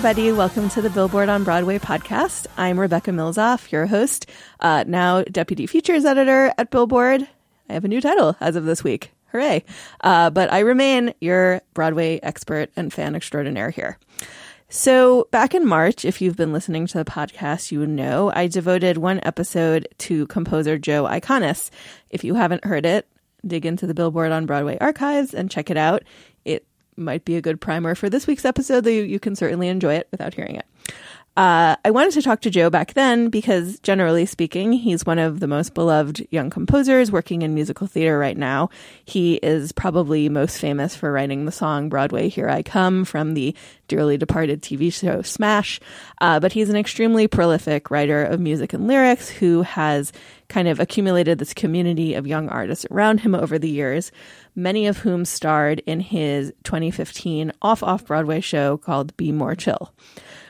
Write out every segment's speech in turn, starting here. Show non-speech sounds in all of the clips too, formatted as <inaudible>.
Everybody. Welcome to the Billboard on Broadway podcast. I'm Rebecca Milzoff, your host, uh, now deputy features editor at Billboard. I have a new title as of this week. Hooray. Uh, but I remain your Broadway expert and fan extraordinaire here. So, back in March, if you've been listening to the podcast, you know I devoted one episode to composer Joe Iconis. If you haven't heard it, dig into the Billboard on Broadway archives and check it out. Might be a good primer for this week's episode, though you, you can certainly enjoy it without hearing it. Uh, I wanted to talk to Joe back then because, generally speaking, he's one of the most beloved young composers working in musical theater right now. He is probably most famous for writing the song Broadway Here I Come from the dearly departed TV show Smash. Uh, but he's an extremely prolific writer of music and lyrics who has kind of accumulated this community of young artists around him over the years, many of whom starred in his 2015 off off Broadway show called Be More Chill.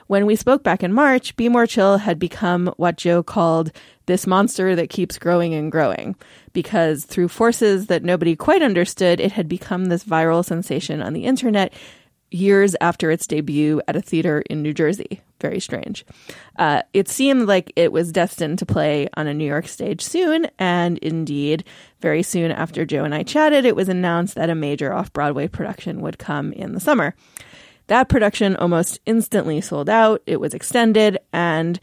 When we spoke back in March, Be More Chill had become what Joe called this monster that keeps growing and growing, because through forces that nobody quite understood, it had become this viral sensation on the internet years after its debut at a theater in New Jersey. Very strange. Uh, it seemed like it was destined to play on a New York stage soon, and indeed, very soon after Joe and I chatted, it was announced that a major off Broadway production would come in the summer. That production almost instantly sold out. It was extended, and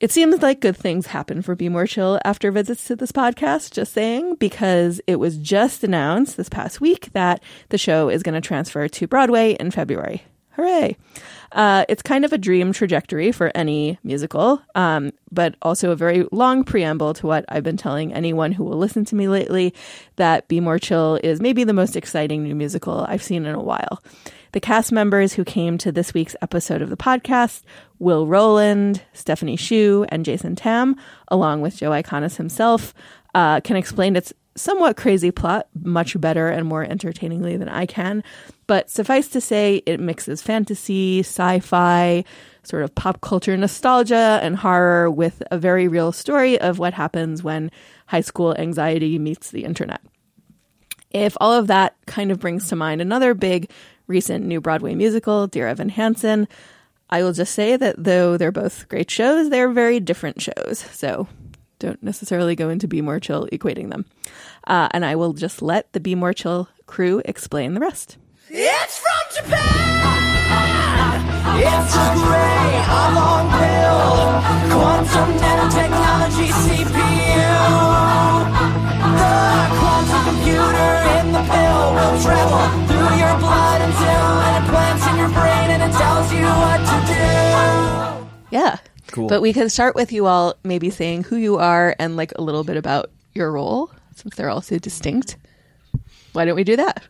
it seems like good things happen for Be More Chill after visits to this podcast, just saying, because it was just announced this past week that the show is going to transfer to Broadway in February. Hooray! Uh, it's kind of a dream trajectory for any musical, um, but also a very long preamble to what I've been telling anyone who will listen to me lately that Be More Chill is maybe the most exciting new musical I've seen in a while. The cast members who came to this week's episode of the podcast Will Roland, Stephanie Hsu, and Jason Tam, along with Joe Iconis himself, uh, can explain its somewhat crazy plot much better and more entertainingly than I can. But suffice to say, it mixes fantasy, sci fi, sort of pop culture nostalgia, and horror with a very real story of what happens when high school anxiety meets the internet. If all of that kind of brings to mind another big recent new Broadway musical, Dear Evan Hansen, I will just say that though they're both great shows, they're very different shows. So don't necessarily go into Be More Chill equating them. Uh, and I will just let the Be More Chill crew explain the rest. It's from Japan! It's a gray oblong pill, quantum nanotechnology CPU. The quantum computer in the pill will travel through your blood until it plants in your brain and it tells you what to do. Yeah. Cool. But we can start with you all maybe saying who you are and like a little bit about your role since they're all so distinct. Why don't we do that?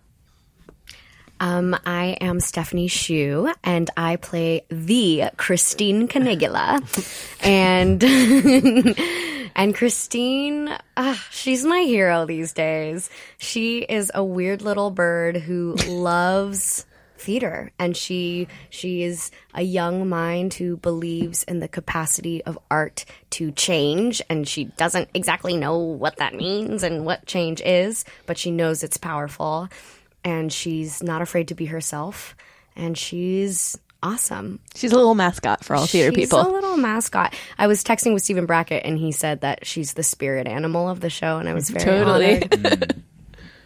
Um, I am Stephanie Hsu, and I play the Christine Canigula, <laughs> and <laughs> and Christine, uh, she's my hero these days. She is a weird little bird who <laughs> loves theater and she she is a young mind who believes in the capacity of art to change and she doesn't exactly know what that means and what change is but she knows it's powerful and she's not afraid to be herself and she's awesome She's a little mascot for all theater she's people. a little mascot i was texting with stephen brackett and he said that she's the spirit animal of the show and i was very Totally. <laughs>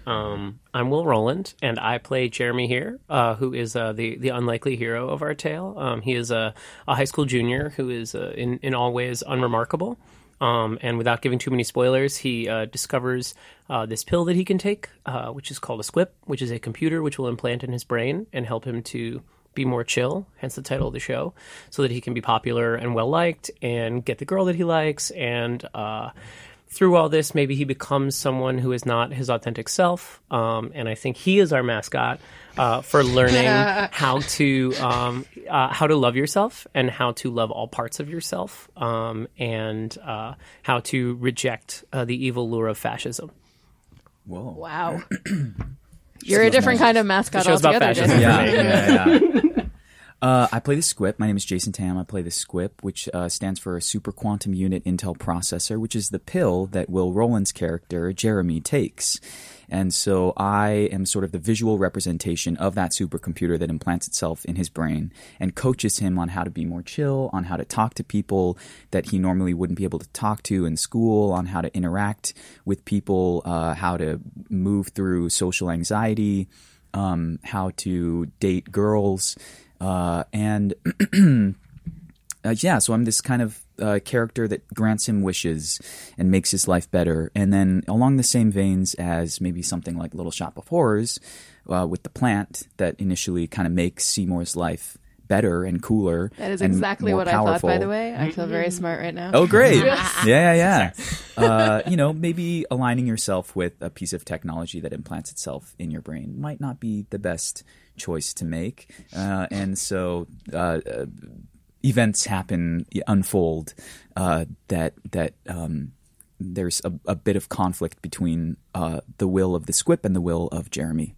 Um, I'm Will Roland, and I play Jeremy here, uh, who is uh, the the unlikely hero of our tale. Um, he is a, a high school junior who is uh, in in all ways unremarkable. Um, and without giving too many spoilers, he uh, discovers uh, this pill that he can take, uh, which is called a Squip, which is a computer which will implant in his brain and help him to be more chill, hence the title of the show, so that he can be popular and well liked and get the girl that he likes and uh, through all this, maybe he becomes someone who is not his authentic self. Um, and I think he is our mascot uh, for learning <laughs> how to um, uh, how to love yourself and how to love all parts of yourself, um, and uh, how to reject uh, the evil lure of fascism. Whoa. Wow. <clears throat> You're a different kind of mascot The show's about altogether. fascism. Jason. Yeah, yeah, yeah. <laughs> Uh, I play the Squip. My name is Jason Tam. I play the Squip, which uh, stands for a Super Quantum Unit Intel Processor, which is the pill that Will Roland's character, Jeremy, takes. And so I am sort of the visual representation of that supercomputer that implants itself in his brain and coaches him on how to be more chill, on how to talk to people that he normally wouldn't be able to talk to in school, on how to interact with people, uh, how to move through social anxiety, um, how to date girls. Uh, and <clears throat> uh, yeah, so I'm this kind of uh, character that grants him wishes and makes his life better. And then along the same veins as maybe something like Little Shop of Horrors, uh, with the plant that initially kind of makes Seymour's life better and cooler. That is and exactly more what I thought, by the way. I feel very smart right now. Oh, great. <laughs> yeah, yeah, yeah. Uh, you know, maybe aligning yourself with a piece of technology that implants itself in your brain might not be the best choice to make. Uh, and so uh, uh, events happen, unfold uh, that, that, um, there's a, a bit of conflict between uh, the will of the Squip and the will of Jeremy.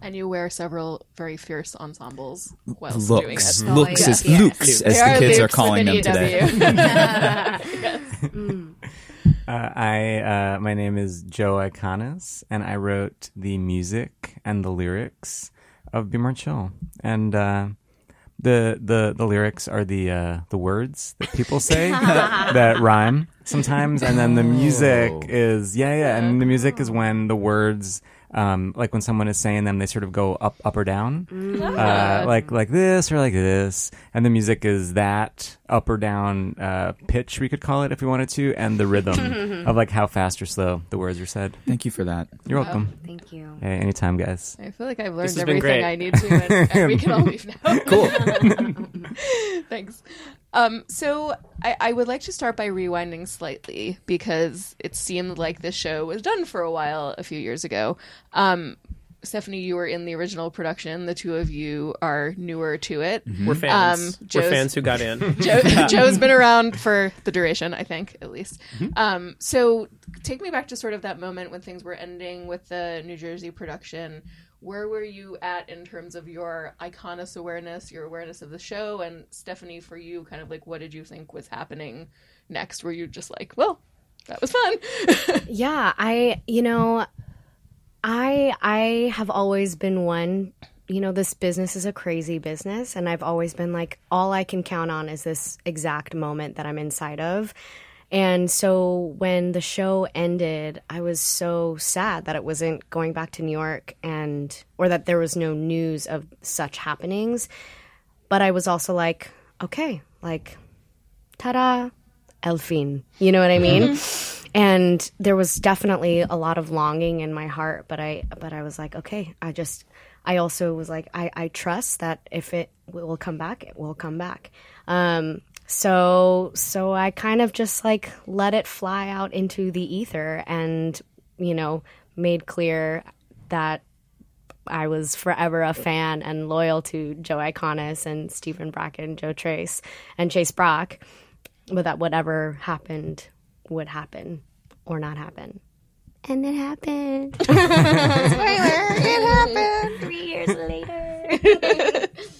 And you wear several very fierce ensembles whilst doing Looks, it. looks, yeah. as, Yeah. looks, as the kids are loops calling them of today. EW. <laughs> <laughs> Uh, I uh, my name is Joe Iconis, and I wrote the music and the lyrics of Be More Chill. And uh, the the the lyrics are the uh, the words that people say <laughs> that, that rhyme sometimes, and then the music Oh. is yeah yeah, and the music is when the words. Um, like when someone is saying them, they sort of go up, up or down, uh, like like this or like this, and the music is that up or down uh, pitch we could call it if we wanted to, and the rhythm <laughs> of like how fast or slow the words are said. Thank you for that. You're welcome. thank you Hey, anytime, guys. I feel like I've learned has been everything great. I need to, and, and we can all <laughs> leave now. Cool. <laughs> Thanks. Um, so I, I would like to start by rewinding slightly because it seemed like this show was done for a while a few years ago. Um, Stephanie, you were in the original production. The two of you are newer to it. We're fans. Um, We're Joe's- fans who got in. <laughs> Joe, Joe's been around for the duration, I think, at least. Um, so take me back to sort of that moment when things were ending with the New Jersey production. Where were you at in terms of your Iconis awareness, your awareness of the show? And Stephanie, for you, kind of like what did you think was happening next? Were you just like, well, that was fun? <laughs> Yeah, I you know, I I have always been one. You know, this business is a crazy business, and I've always been like, all I can count on is this exact moment that I'm inside of. And so when the show ended, I was so sad that it wasn't going back to New York and or that there was no news of such happenings. But I was also like, okay, like ta-da, Elfin. You know what I mean? And there was definitely a lot of longing in my heart, but I but I was like, okay, I just I also was like, I, I trust that if it will come back, it will come back. Um, so so I kind of just like let it fly out into the ether and, you know, made clear that I was forever a fan and loyal to Joe Iconis and Stephen Brackett, Joe Tracz, and Chase Brock, but that whatever happened would happen or not happen. And it happened. <laughs> Spoiler, it <laughs> happened three years later. <laughs>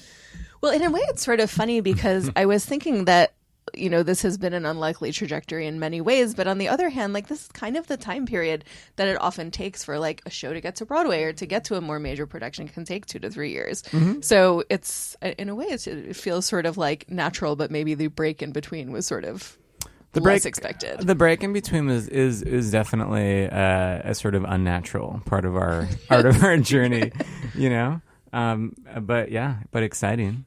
in a way, it's sort of funny <laughs> because I was thinking that you know this has been an unlikely trajectory in many ways, but on the other hand, like this is kind of the time period that it often takes for like a show to get to Broadway or to get to a more major production can take two to three years. So it's in a way, it's, it feels sort of like natural, but maybe the break in between was sort of the less break expected. The break in between is is is definitely uh, a sort of unnatural part of our part of our <laughs> journey, you know. Um, but yeah, but exciting.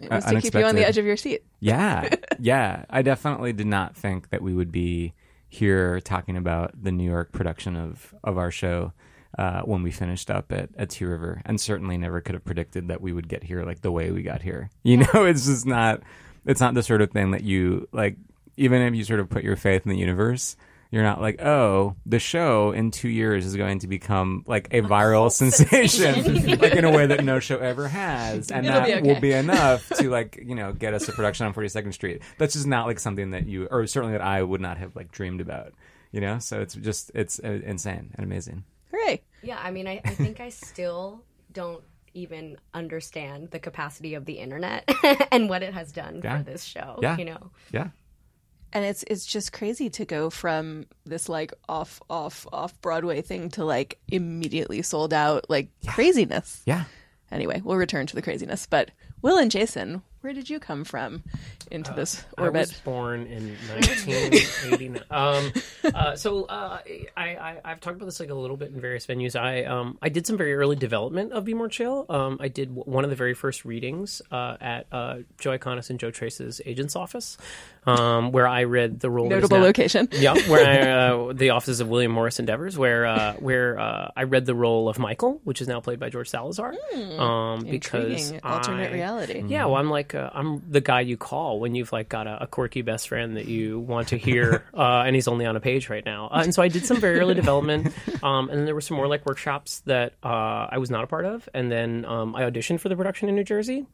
it was to keep you on the edge of your seat. <laughs> Yeah, <laughs> yeah. I definitely did not think that we would be here talking about the New York production of of our show uh, when we finished up at at Two River, and certainly never could have predicted that we would get here like the way we got here. <laughs> You know, it's just not. It's not the sort of thing that you like. Even if you sort of put your faith in the universe. You're not like, oh, the show in two years is going to become like a viral sensation, like in a way that no <laughs> show ever has, and It'll that be okay. will be enough to like you know get us a production on 42nd Street. That's just not like something that you, or certainly that I would not have like dreamed about. You know, so it's just it's uh, insane and amazing. Hooray! Yeah, I mean, I, I think I still don't even understand the capacity of the internet <laughs> and what it has done Yeah. for this show. Yeah. You know, Yeah, and it's it's just crazy to go from this like off off off Broadway thing to like immediately sold out like craziness. yeah. Anyway, we'll return to the craziness. But Will and Jason, where did you come from into this orbit? I was born in 1989. <laughs> um, uh, so uh, I, I I've talked about this like a little bit in various venues. I um I did some very early development of Be More Chill. Um, I did w- one of the very first readings uh, at uh, Joe Iconis and Joe Tracz's agent's office, um, where I read the role. Notable now- location. yeah, where I, <laughs> uh, the offices of William Morris Endeavors, where uh, where uh, I read the role of Michael, which is now played by George Salazar. um, because alternate I- reality. Yeah, well, I'm like uh, I'm the guy you call when you've like got a, a quirky best friend that you want to hear, <laughs> uh, and he's only on a page right now. Uh, and so I did some very early development, <laughs> um, and then there were some more like workshops that uh, I was not a part of, and then um, I auditioned for the production in New Jersey.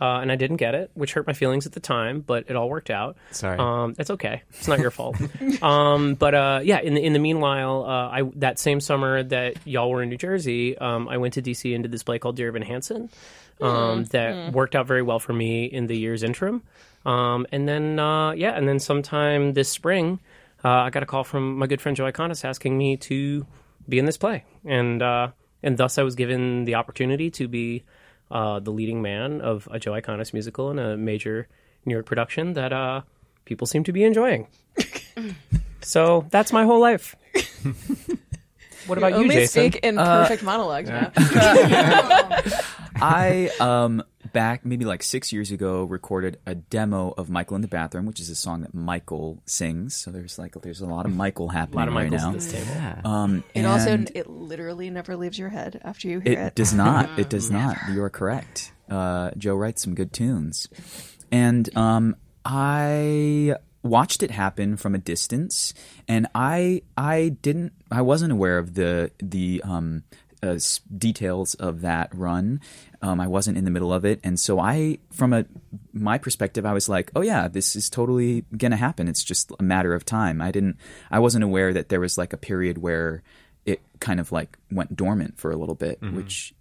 Uh, and I didn't get it, which hurt my feelings at the time, but it all worked out. Sorry. Um, it's okay. It's not your fault. <laughs> um, but uh, yeah, in the in the meanwhile, uh, I that same summer that y'all were in New Jersey, um, I went to DC and did this play called Dear Evan Hansen. Um, that worked out very well for me in the year's interim. Um, and then uh, yeah, and then sometime this spring, uh, I got a call from my good friend Joe Iconis asking me to be in this play, and uh, and thus I was given the opportunity to be uh, the leading man of a Joe Iconis musical in a major New York production that uh, people seem to be enjoying. <laughs> so that's my whole life. <laughs> what about you, Only Jason? speak in perfect monologue now. <laughs> I um back maybe like six years ago recorded a demo of Michael in the Bathroom, which is a song that Michael sings. So there's like there's a lot of Michael happening a lot of right Michaels now. at this table. Um, It also and it literally never leaves your head after you hear it it. does not. <laughs> It does not. You are correct. Uh, Joe writes some good tunes, and um, I watched it happen from a distance, and I I didn't I wasn't aware of the the um, uh, details of that run. Um, I wasn't in the middle of it, and so I, from a my perspective, I was like, "Oh yeah, this is totally gonna happen. It's just a matter of time." I didn't, I wasn't aware that there was like a period where it kind of like went dormant for a little bit, which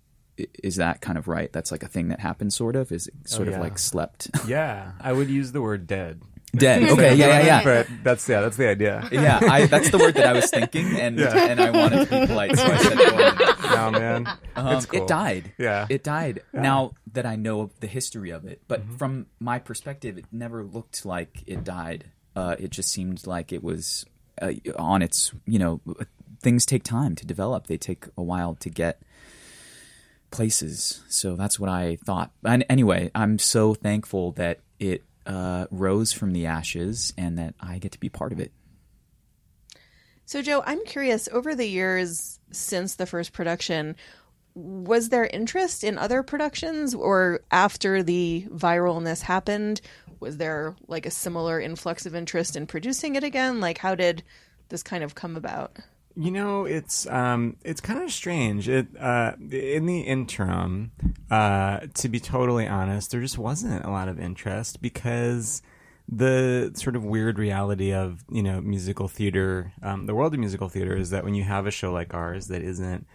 is that kind of right? That's like a thing that happens, sort of. Is it sort of yeah. like slept, <laughs> Yeah, I would use the word dead. Dead? Okay, yeah, yeah, yeah. But that's yeah, that's the idea. Yeah, I, that's the word that I was thinking, <laughs> and and I wanted to be polite, so I said dormant. No man, Um, it's cool. It died. Yeah. It died. Now that I know of the history of it, but Mm-hmm. from my perspective, it never looked like it died. Uh, it just seemed like it was uh, on its. You know, things take time to develop. They take a while to get places. So that's what I thought. And anyway, I'm so thankful that it uh, rose from the ashes and that I get to be part of it. So, Joe, I'm curious over the years since the first production, was there interest in other productions or after the viralness happened? Was there like a similar influx of interest in producing it again? Like, how did this kind of come about? You know, it's um, it's kind of strange. It uh, in the interim, uh, to be totally honest, there just wasn't a lot of interest because the sort of weird reality of you know musical theater, um, the world of musical theater, is that when you have a show like ours that isn't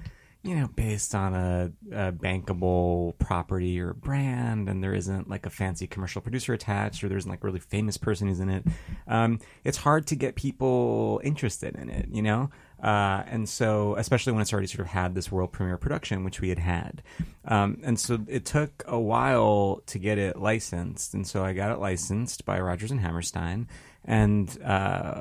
you know, based on a, a bankable property or brand, and there isn't like a fancy commercial producer attached, or there isn't like a really famous person who's in it, um, it's hard to get people interested in it, you know? Uh, and so, especially when it's already sort of had this world premiere production, which we had had. Um, and so it took a while to get it licensed. And so I got it licensed by Rodgers and Hammerstein. And, uh,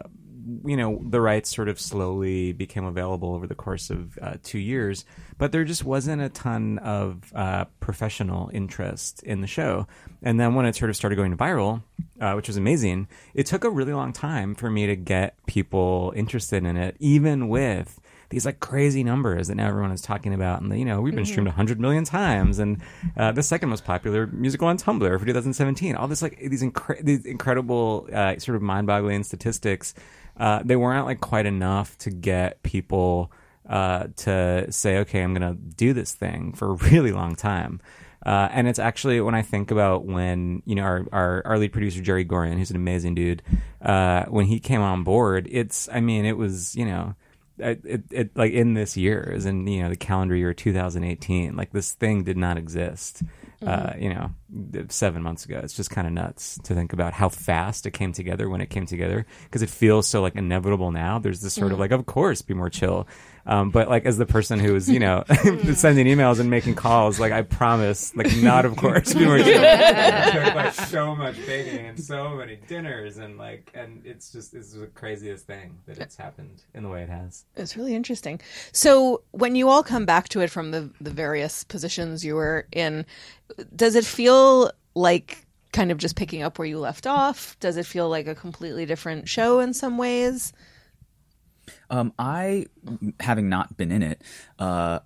you know, the rights sort of slowly became available over the course of uh, two years, but there just wasn't a ton of uh, professional interest in the show. And then when it sort of started going viral, uh, which was amazing, it took a really long time for me to get people interested in it, even with these like crazy numbers that now everyone is talking about. And you know, we've been streamed 100 million times, and uh, the second most popular musical on Tumblr for 2017. All this like these, incre- these incredible uh, sort of mind-boggling statistics. Uh, they weren't like quite enough to get people uh, to say, okay, I'm going to do this thing for a really long time. Uh, and it's actually when I think about when you know our, our, our lead producer Jerry Goehring, who's an amazing dude, uh, when he came on board, it's I mean it was you know it, it, it like in this year is in you know the calendar year 2018 like this thing did not exist uh, you know seven months ago. It's just kind of nuts to think about how fast it came together when it came together because it feels so like inevitable now. There's this sort of like of course be more chill um, but like as the person who is you know <laughs> sending emails and making calls like i promise like not of course more chill like so much baking and so many dinners and like and it's just it's the craziest thing that it's happened in the way it has It's really interesting. So when you all come back to it from the the various positions you were in, does it feel like kind of just picking up where you left off? Does it feel like a completely different show in some ways? Um, I, having not been in it, uh,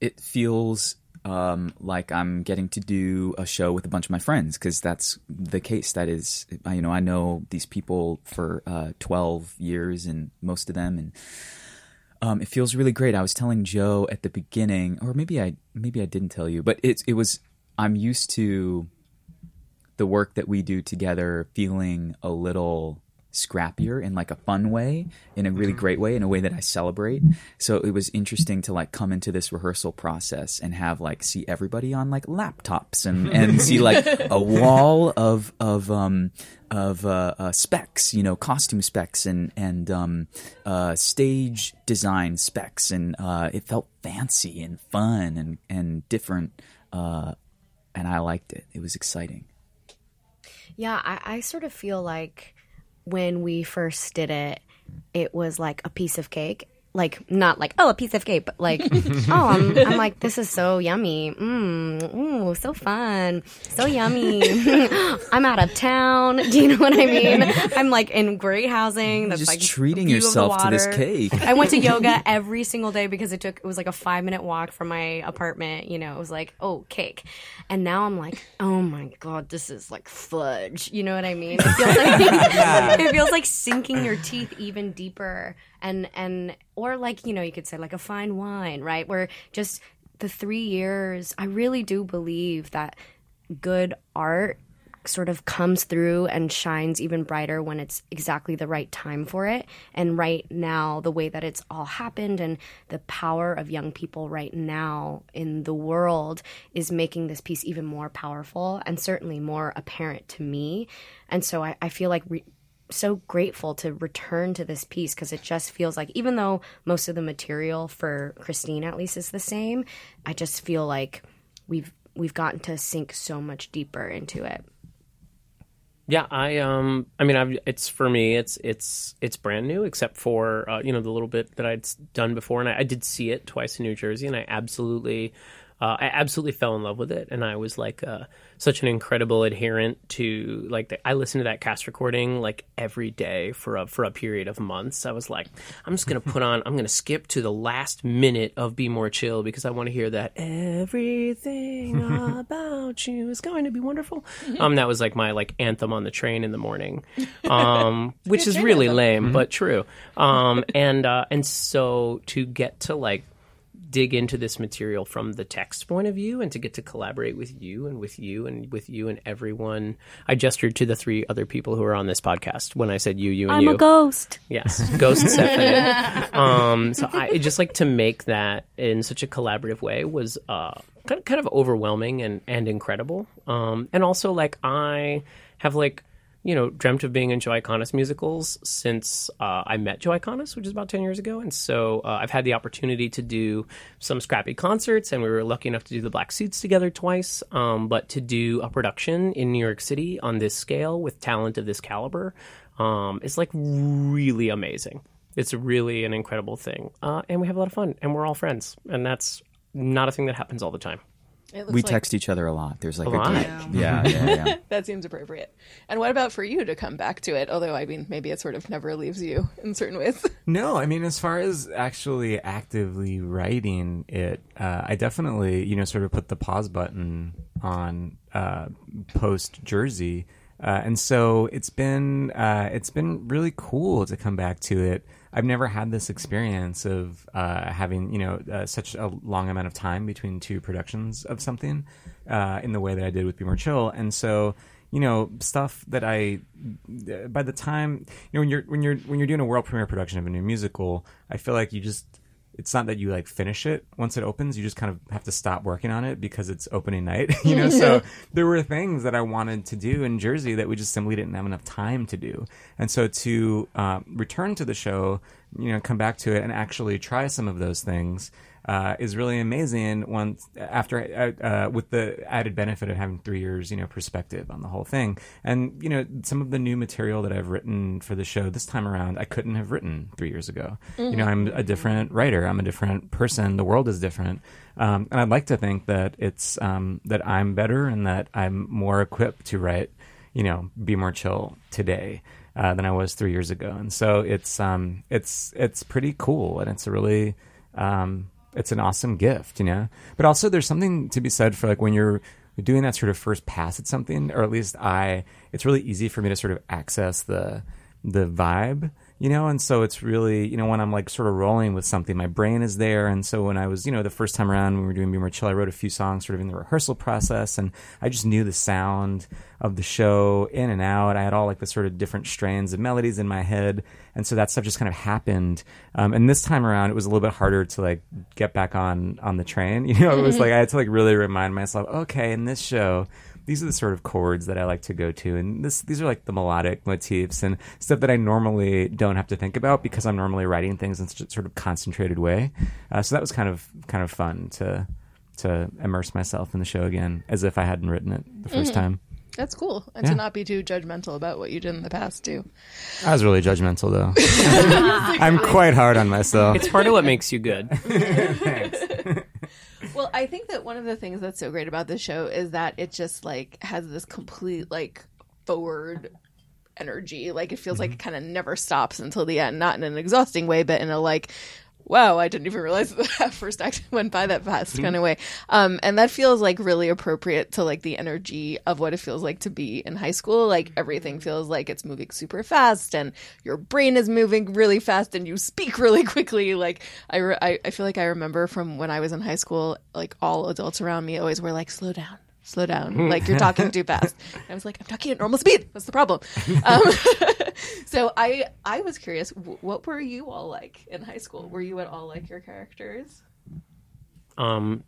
it feels um, like I'm getting to do a show with a bunch of my friends because that's the case. That is, you know, I know these people for uh, 12 years and most of them, and um, it feels really great. I was telling Joe at the beginning, or maybe I maybe I didn't tell you, but it it was. I'm used to the work that we do together feeling a little scrappier in like a fun way in a really great way in a way that I celebrate. So it was interesting to like come into this rehearsal process and have like see everybody on like laptops and and see <laughs> like a wall of of um of uh, uh specs you know costume specs and and um uh stage design specs. And uh it felt fancy and fun and and different uh and I liked it. It was exciting. Yeah, I, I sort of feel like when we first did it, it was like a piece of cake. Like not like oh a piece of cake, but like <laughs> oh I'm, I'm like this is so yummy, mmm, ooh, so fun, so yummy. <laughs> I'm out of town. <laughs> Do you know what I mean? I'm like in great housing. That's just like treating view of the yourself to this cake. I went to yoga every single day because it took it was like a five minute walk from my apartment. You know, it was like oh cake, and now I'm like oh my god, this is like fudge. You know what I mean? It feels like it feels like sinking your teeth even deeper, and and or like you know you could say like a fine wine, right? Where just the three years, I really do believe that good art sort of comes through and shines even brighter when it's exactly the right time for it. And right now, the way that it's all happened and the power of young people right now in the world is making this piece even more powerful and certainly more apparent to me. And so I, I feel like. Re- so grateful to return to this piece because it just feels like even though most of the material for Christine at least is the same, I just feel like we've we've gotten to sink so much deeper into it. Yeah, I um, I mean, I've, it's for me, it's it's it's brand new, except for uh, you know the little bit that I'd done before, and I, I did see it twice in New Jersey, and I absolutely, uh, I absolutely fell in love with it, and I was like uh, such an incredible adherent to like the, I listened to that cast recording like every day for a for a period of months. I was like, I'm just gonna put on, I'm gonna skip to the last minute of Be More Chill because I want to hear that everything <laughs> about you is going to be wonderful. Um, that was like my like anthem on the train in the morning, <laughs> um, which is really lame but true. Um, and uh, and so to get to like dig into this material from the text point of view and to get to collaborate with you and with you and with you and everyone. I gestured to the three other people who are on this podcast when I said you, you, and you I'm a ghost. Yes, Ghost <laughs> Stephanie. um, so I just like to make that in such a collaborative way was uh, kind of, kind of overwhelming and and incredible. Um, and also like I have like you know dreamt of being in Joe Iconis musicals since uh, I met Joe Iconis, which is about ten years ago. And so uh, I've had the opportunity to do some scrappy concerts, and we were lucky enough to do the Black Suits together twice. Um, but to do a production in New York City on this scale with talent of this caliber um, is like really amazing. It's really an incredible thing, uh, and we have a lot of fun, and we're all friends, and that's not a thing that happens all the time. It looks We like text each other a lot. There's like A a, lot? deep- yeah, yeah, yeah. <laughs> that seems appropriate. And what about for you to come back to it? Although I mean, maybe it sort of never leaves you in certain ways. <laughs> No, I mean, as far as actually actively writing it, uh, I definitely, you know, sort of put the pause button on uh, post Jersey, uh, and so it's been uh, it's been really cool to come back to it. I've never had this experience of uh, having, you know, uh, such a long amount of time between two productions of something uh, in the way that I did with Be More Chill, and so you know stuff that I by the time you know when you're when you're when you're doing a world premiere production of a new musical, I feel like you just it's not that you like finish it once it opens. You just kind of have to stop working on it because it's opening night. <laughs> You know, so <laughs> there were things that I wanted to do in Jersey that we just simply didn't have enough time to do. And so to uh, return to the show, you know, come back to it and actually try some of those things uh, is really amazing. Once after uh, uh, with the added benefit of having three years, you know, perspective on the whole thing, and you know, some of the new material that I've written for the show this time around, I couldn't have written three years ago. You know, I'm a different writer. I'm a different person. The world is different, um, and I'd like to think that it's um, that I'm better and that I'm more equipped to write. You know, be more chill today. Uh, than I was three years ago, and so it's um, it's it's pretty cool, and it's a really um, it's an awesome gift, you know. But also, there's something to be said for like when you're doing that sort of first pass at something, or at least I, it's really easy for me to sort of access the the vibe, you know. And so it's really, you know, when I'm like sort of rolling with something, my brain is there. And so when I was, you know, the first time around when we were doing Be More Chill, I wrote a few songs sort of in the rehearsal process, and I just knew the sound of the show in and out. I had all like the sort of different strains of melodies in my head, and so that stuff just kind of happened. Um, and this time around, it was a little bit harder to like get back on on the train. <laughs> You know, it was like I had to like really remind myself, okay, in this show. These are the sort of chords that I like to go to, and this these are like the melodic motifs and stuff that I normally don't have to think about because I'm normally writing things in such a sort of concentrated way. Uh, so that was kind of kind of fun to to immerse myself in the show again, as if I hadn't written it the 1st time. That's cool, and Yeah. to not be too judgmental about what you did in the past too. I was really judgmental though. <laughs> I'm quite hard on myself. It's part of what makes you good. <laughs> Well, I think that one of the things that's so great about this show is that it just like has this complete like forward energy. Like it feels like mm-hmm. it kind of never stops until the end, not in an exhausting way, but in a like wow, I didn't even realize <laughs> that first act <laughs> went by that fast kind of way. Um, and that feels like really appropriate to like the energy of what it feels like to be in high school. Like everything feels like it's moving super fast and your brain is moving really fast and you speak really <laughs> quickly. Like I, re- I, I feel like I remember from when I was in high school, like all adults around me always were like, slow down. Slow down. Like you're talking too fast. And <laughs> I was like, I'm talking at normal speed. What's the problem? Um, <laughs> so I I was curious, wh- what were you all like in high school? Were you at all like your characters? Um,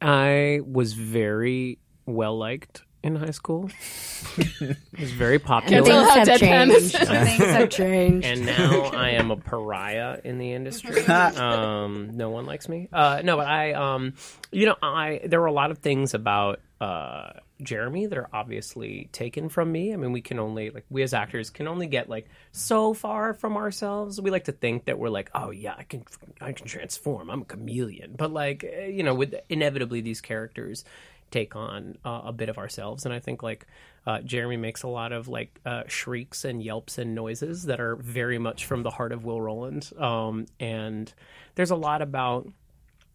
I was very well liked in high school. <laughs> I was very popular. tell how Things have deadpan changed. Things have <laughs> changed. and now I am a pariah in the industry. <laughs> Um, no one likes me. Uh, no, but I, um, you know, I there were a lot of things about uh, Jeremy that are obviously taken from me. I mean, we can only like we as actors can only get like so far from ourselves. We like to think that we're like, oh yeah, I can, I can transform. I'm a chameleon. But like, eh, you know, with inevitably these characters take on uh, a bit of ourselves. And i think like uh, jeremy makes a lot of like uh, shrieks and yelps and noises that are very much from the heart of will roland um, and there's a lot about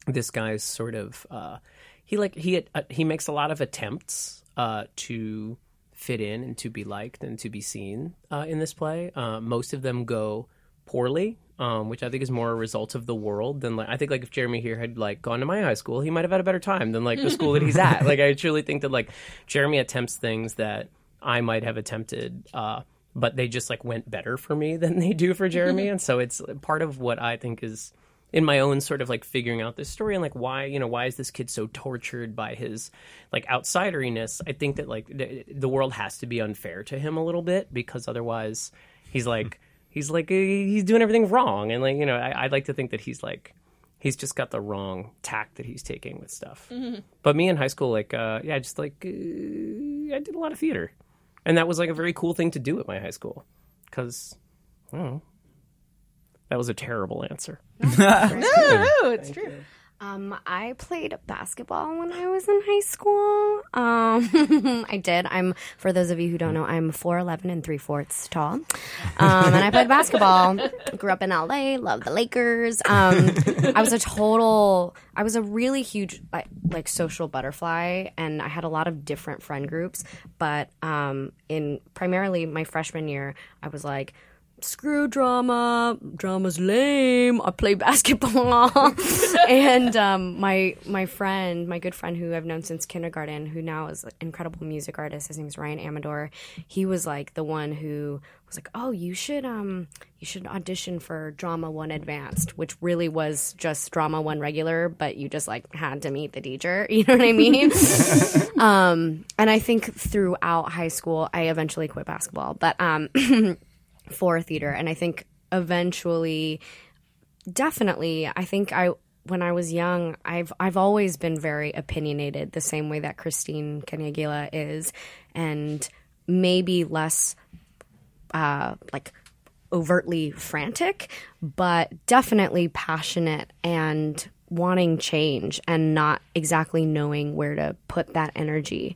this guy's sort of uh, he like he uh, he makes a lot of attempts uh, to fit in and to be liked and to be seen in this play. Most of them go poorly Um, which I think is more a result of the world than like I think like if Jeremy here had like gone to my high school, he might have had a better time than like the school that he's at. <laughs> Like I truly think that like Jeremy attempts things that I might have attempted, uh, but they just like went better for me than they do for Jeremy, and so it's part of what I think is in my own sort of like figuring out this story and like why you know why is this kid so tortured by his like outsideriness? I think that like the, the world has to be unfair to him a little bit because otherwise he's like he's like uh, he's doing everything wrong. And like you know I, i'd like to think that he's like he's just got the wrong tact that he's taking with stuff. But me in high school like uh yeah just like uh, i did a lot of theater. And that was like a very cool thing to do at my high school. Because i don't know. That was a terrible answer. <laughs> No, no, it's true. Um, I played basketball when I was in high school. Um, <laughs> I did. I'm for those of you who don't know, I'm four eleven and three fourths tall. Um, and I played basketball. Grew up in LA. Love the Lakers. Um, I was a total. I was a really huge like, social butterfly, and I had a lot of different friend groups. But um, in primarily my freshman year, I was like screw drama drama's lame i play <laughs> basketball. <laughs> And um, my my friend my good friend who i've known since kindergarten who now is an incredible music artist his name's ryan amador he was like the one who was like oh you should um you should audition for drama one advanced which really was just drama one regular but you just like had to meet the teacher <laughs> you know what i mean? Um and i think throughout high school i eventually quit basketball but um <clears throat> for theater. And i think eventually definitely i think i when i was young i've i've always been very opinionated the same way that christine Canigula is and maybe less uh like overtly frantic but definitely passionate and wanting change and not exactly knowing where to put that energy.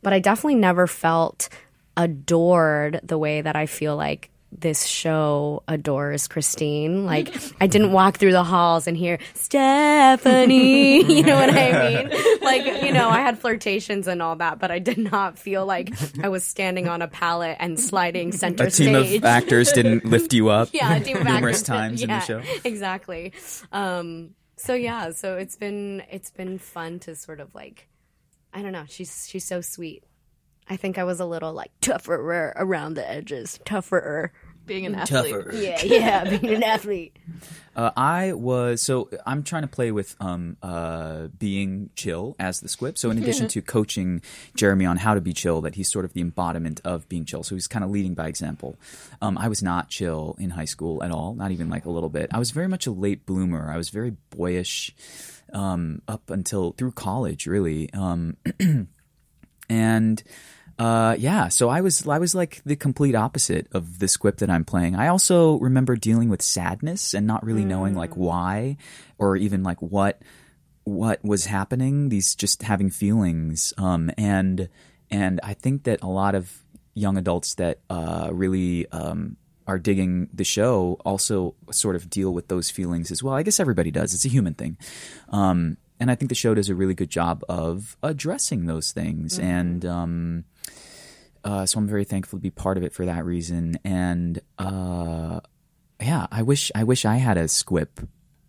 But i definitely never felt adored the way that i feel like this show adores Christine. Like I didn't walk through the halls and hear Stephanie. <laughs> you know what I mean? Like you know, I had flirtations and all that, but I did not feel like I was standing on a pallet and sliding center A team stage. of actors didn't <laughs> lift you up yeah, a team of numerous times in the show. Exactly. Um, so yeah, so it's been it's been fun to sort of like I don't know. She's she's so sweet. I think I was a little like tougher around the edges, tougher. Being an athlete. Yeah, yeah, <laughs> being an athlete. Uh, I was so I'm trying to play with um, uh, being chill as the squip. So in addition to coaching Jeremy on how to be chill, that he's sort of the embodiment of being chill. So he's kind of leading by example. Um, I was not chill in high school at all, not even like a little bit. I was very much a late bloomer. I was very boyish um, up until through college, really. <clears throat> And uh, yeah, so I was I was like the complete opposite of the squip that I'm playing. I also remember dealing with sadness and not really knowing like why or even like what what was happening. These just having feelings, um, and and I think that a lot of young adults that uh, really um, are digging the show also sort of deal with those feelings as well. I guess everybody does. It's a human thing. Um, and I think the show does a really good job of addressing those things. And um, uh, so I'm very thankful to be part of it for that reason. And uh, yeah, I wish I wish I had a squip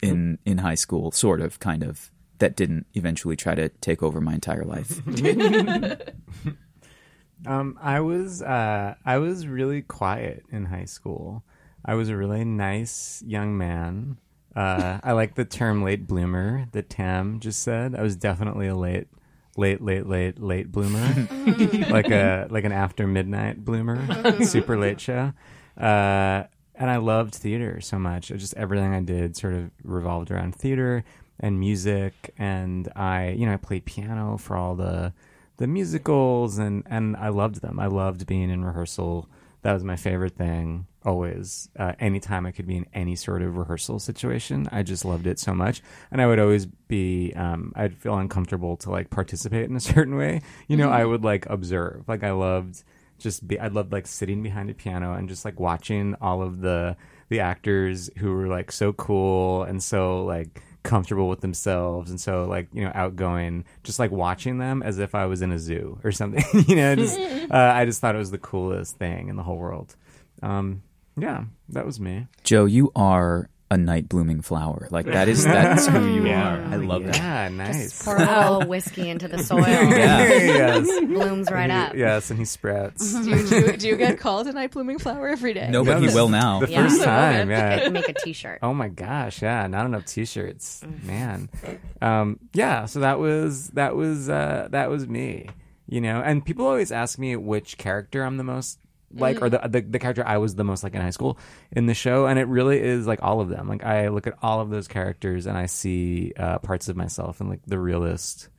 in in high school, sort of, kind of, that didn't eventually try to take over my entire life. <laughs> <laughs> Um, I was uh, I was really quiet in high school. I was a really nice young man. Uh, I like the term late bloomer that Tam just said. I was definitely a late, late, late, late, late bloomer, <laughs> like a like an after midnight bloomer, <laughs> super late show. Uh, and I loved theater so much. It just everything I did sort of revolved around theater and music. And I, you know, I played piano for all the the musicals, and and I loved them. I loved being in rehearsal. That was my favorite thing always. Uh, anytime I could be in any sort of rehearsal situation, I just loved it so much. And I would always be, um, I'd feel uncomfortable to like participate in a <laughs> certain way. You know, I would like observe. Like I loved just be, I loved like sitting behind a piano and just like watching all of the the actors who were like so cool and so like comfortable with themselves and so like you know outgoing just like watching them as if i was in a zoo or something <laughs> you know just <laughs> uh, i just thought it was the coolest thing in the whole world. Um yeah that was me. Joe, you are a night blooming flower. Like that is <laughs> that's who you Yeah. are. I love that. Yeah, nice. Pour a little <laughs> whiskey into the soil. <laughs> yes. Blooms right up. Yes, and he sprouts. do, you, do, you, do you get called a night blooming flower every day? No, but he will now. The Yeah. first time, Make yeah. a- Make a t-shirt. Oh my gosh, yeah, not enough t-shirts, man. Um, yeah, so that was that was uh, that was me, you know. And people always ask me which character I'm the most like, or the, the the character I was the most like in high school in the show, and it really is like all of them. Like I look at all of those characters and I see uh, parts of myself in like the realist,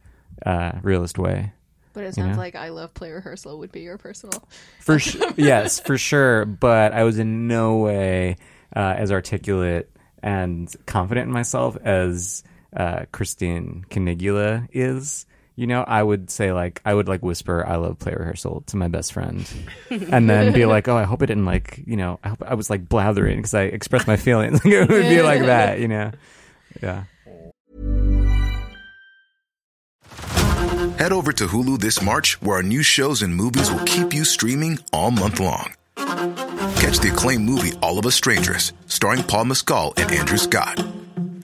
uh, realist way. But it sounds know? like I love play rehearsal would be your personal. For sure, <laughs> <laughs> yes, for sure. But I was in no way uh, as articulate and confident in myself as uh, Christine Canigula is. You know, I would say like I would like whisper "I love play rehearsal" to my best friend, and then be like, "Oh, I hope I didn't like you know I hope I was like blathering because I expressed my feelings." <laughs> it would be like that, you know. Yeah. Head over to Hulu this March, where our new shows and movies will keep you streaming all month long. Catch the acclaimed movie All of Us Strangers, starring Paul Mescal and Andrew Scott.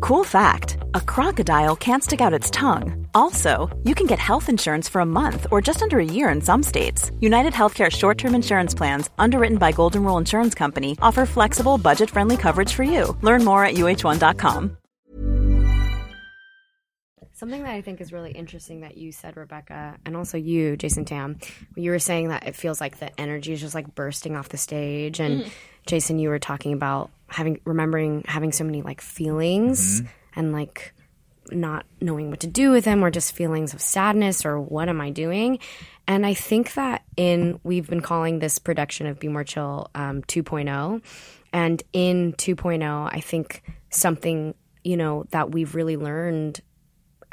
Cool fact a crocodile can't stick out its tongue. Also, you can get health insurance for a month or just under a year in some states. United Healthcare short term insurance plans, underwritten by Golden Rule Insurance Company, offer flexible, budget friendly coverage for you. Learn more at uh1.com. Something that I think is really interesting that you said, Rebecca, and also you, Jason Tam, you were saying that it feels like the energy is just like bursting off the stage. And mm-hmm. Jason, you were talking about having, remembering having so many like feelings and like not knowing what to do with them or just feelings of sadness or what am I doing? And I think that in, we've been calling this production of Be More Chill um, 2.0. And in 2.0, I think something, you know, that we've really learned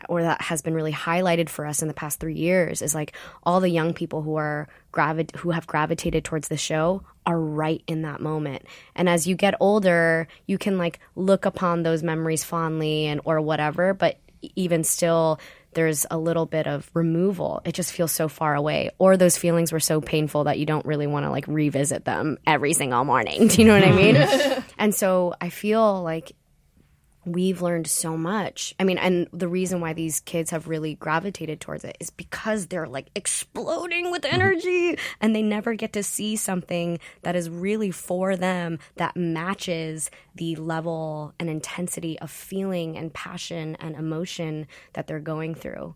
or that has been really highlighted for us in the past three years is like all the young people who are gravi- who have gravitated towards the show are right in that moment. And as you get older you can like look upon those memories fondly and or whatever but even still there's a little bit of removal. It just feels so far away. Or those feelings were so painful that you don't really want to like revisit them every single morning. <laughs> Do you know what i mean? <laughs> And so i feel like we've learned so much. I mean, and the reason why these kids have really gravitated towards it is because they're like exploding with mm-hmm. energy and they never get to see something that is really for them that matches the level and intensity of feeling and passion and emotion that they're going through.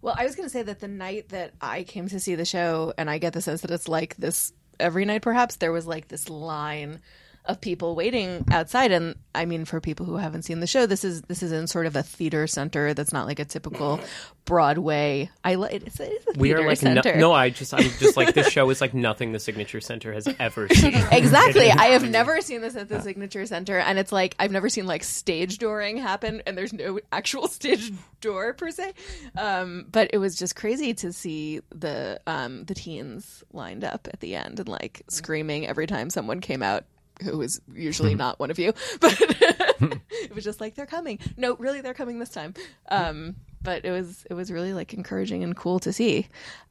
Well, I was going to say that the night that I came to see the show, and I get the sense that it's like this every night, perhaps, there was like this line of people waiting outside. And i mean for people who haven't seen the show this is this is in sort of a theater center that's not like a typical broadway. I li- it's, it's a We theater are like no, center. no. I just I'm just like this show is like nothing the Signature Center has ever <laughs> seen. exactly. I have <laughs> never seen this at the signature center and it's like i've never seen like stage dooring happen and there's no actual <laughs> stage door per se. Um, but it was just crazy to see the um, the teens lined up at the end and like screaming every time someone came out who was usually not one of you <laughs> but <laughs> it was just like they're coming. No really they're coming this time. Um, but it was it was really like encouraging and cool to see.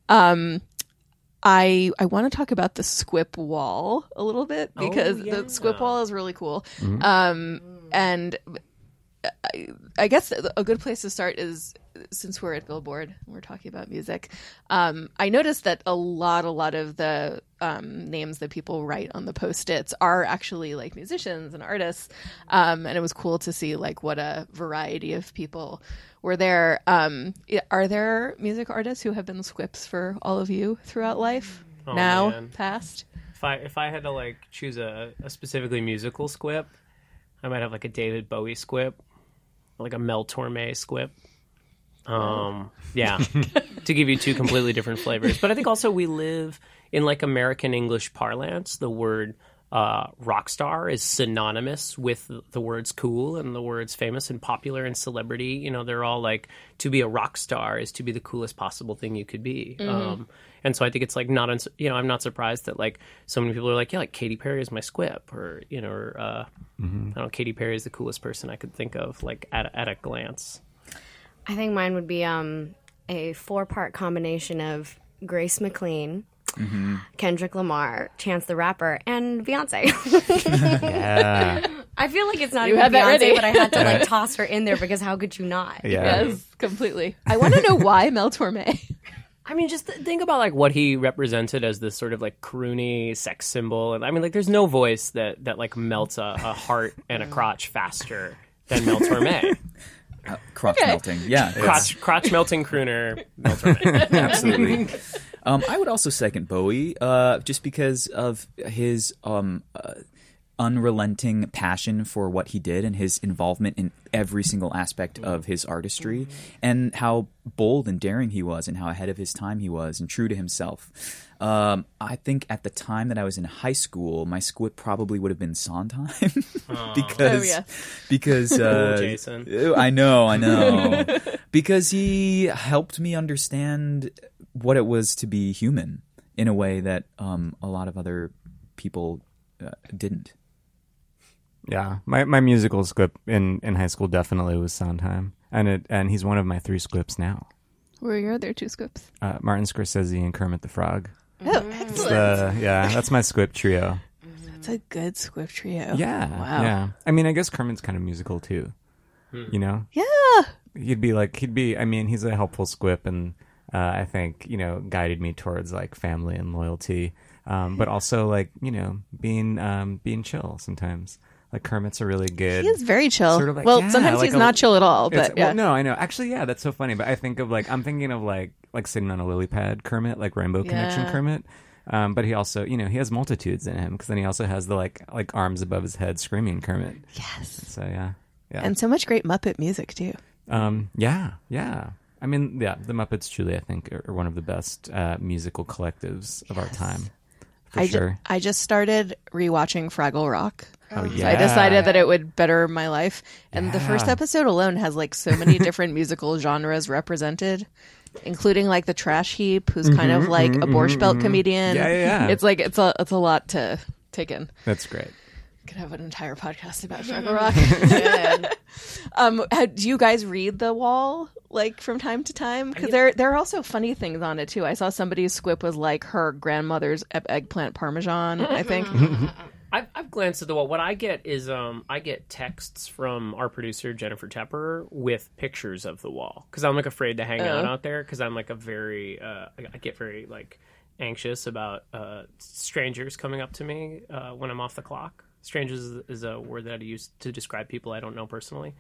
Um, I I want to talk about the Squip wall a little bit because yeah. the Squip wall is really cool. Um, and I, I guess a good place to start is since we're at Billboard, and we're talking about music. Um, I noticed that a lot, a lot of the um, names that people write on the post-its are actually like musicians and artists, um, and it was cool to see like what a variety of people were there. Um, are there music artists who have been squips for all of you throughout life? Oh, now, man. past. If I if I had to like choose a, a specifically musical squip, I might have like a David Bowie squip, like a Mel Torme squip. Um, <laughs> yeah, to give you two completely different flavors. But I think also we live in like American English parlance. The word uh, rock star is synonymous with the words cool and the words famous and popular and celebrity. You know, they're all like to be a rock star is to be the coolest possible thing you could be. Um, and so I think it's like not, uns- you know, I'm not surprised that like so many people are like, yeah, like Katy Perry is my squip, or you know, or, uh, I don't know, Katy Perry is the coolest person I could think of, like at a, at a glance. I think mine would be um, a four part combination of Grace McLean, Kendrick Lamar, Chance the Rapper, and Beyonce. <laughs> Yeah. I feel like it's not You even Beyonce, but I had to like toss her in there because how could you not? Yeah. Yes, completely. I want to know why Mel Torme. I mean, just th- think about like what he represented as this sort of like croony sex symbol, and I mean, like, there's no voice that that like melts a, a heart and a crotch faster than Mel Torme. <laughs> Crotch melting. Yeah. it's- crotch crotch melting crooner <laughs> <laughs> Absolutely. Um, I would also second Bowie, uh, just because of his um, uh, unrelenting passion for what he did and his involvement in every single aspect of his artistry, and how bold and daring he was, and how ahead of his time he was, and true to himself. Um, I think at the time that I was in high school, my squip probably would have been Sondheim <laughs> because Oh, yeah. because uh, Jason. I know, I know. <laughs> because he helped me understand what it was to be human in a way that um, a lot of other people uh, didn't. Yeah, my my musical squip in, in high school definitely was Sondheim, and it and he's one of my three squips now. Where are your other two squips? Uh, Martin Scorsese and Kermit the Frog. Oh, excellent. the- yeah, that's my squip trio. That's a good squip trio. Yeah, Wow. yeah. I mean, I guess Kermit's kind of musical too. You know, Yeah. he'd be like he'd be. I mean, he's a helpful squip, and uh, I think you know guided me towards like family and loyalty, um, but also like you know being um, being chill sometimes. Like Kermit's a really good. He is very chill. Sort of like- well, yeah, sometimes like he's a- not chill at all, but yeah. well, no, I know. Actually, yeah, that's so funny. But I think of like I'm thinking of like like sitting on a lily pad Kermit, like Rainbow Connection Kermit. Um, but he also, you know, he has multitudes in him because then he also has the like like arms above his head screaming Kermit. Yes. So yeah, yeah, And so much great Muppet music too. um, yeah, yeah. I mean, yeah, the Muppets truly, I think, are, are one of the best uh, musical collectives of our time, I, ju- I just started rewatching Fraggle Rock. oh So yeah, I decided that it would better my life. And the first episode alone has like so many different <laughs> musical genres represented, including like the trash heap, who's kind of like a Borscht Belt comedian. Mm-hmm, Yeah, yeah, yeah. It's like it's a it's a lot to take in. that's great. Could have an entire podcast about <laughs> Fraggle Rock. um, how, do you guys read The Wall like from time to time? Because there there are also funny things on it too. I saw somebody's squip was like her grandmother's e- eggplant parmesan. I think. <laughs> <laughs> I've, I've glanced at the wall. What I get is um, I get texts from our producer Jennifer Tepper with pictures of the wall because I'm like afraid to hang out out there because I'm like a very uh, I I get very like anxious about uh, strangers coming up to me uh, when I'm off the clock. Strangers is, is a word that I use to describe people I don't know personally.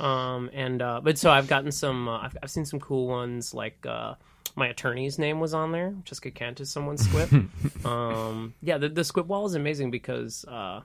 Um, and uh, but so I've gotten some. Uh, I've, I've seen some cool ones like. Uh, my attorney's name was on there. Jessica Kent is someone's squip. <laughs> um, yeah, the, the squip wall is amazing because uh,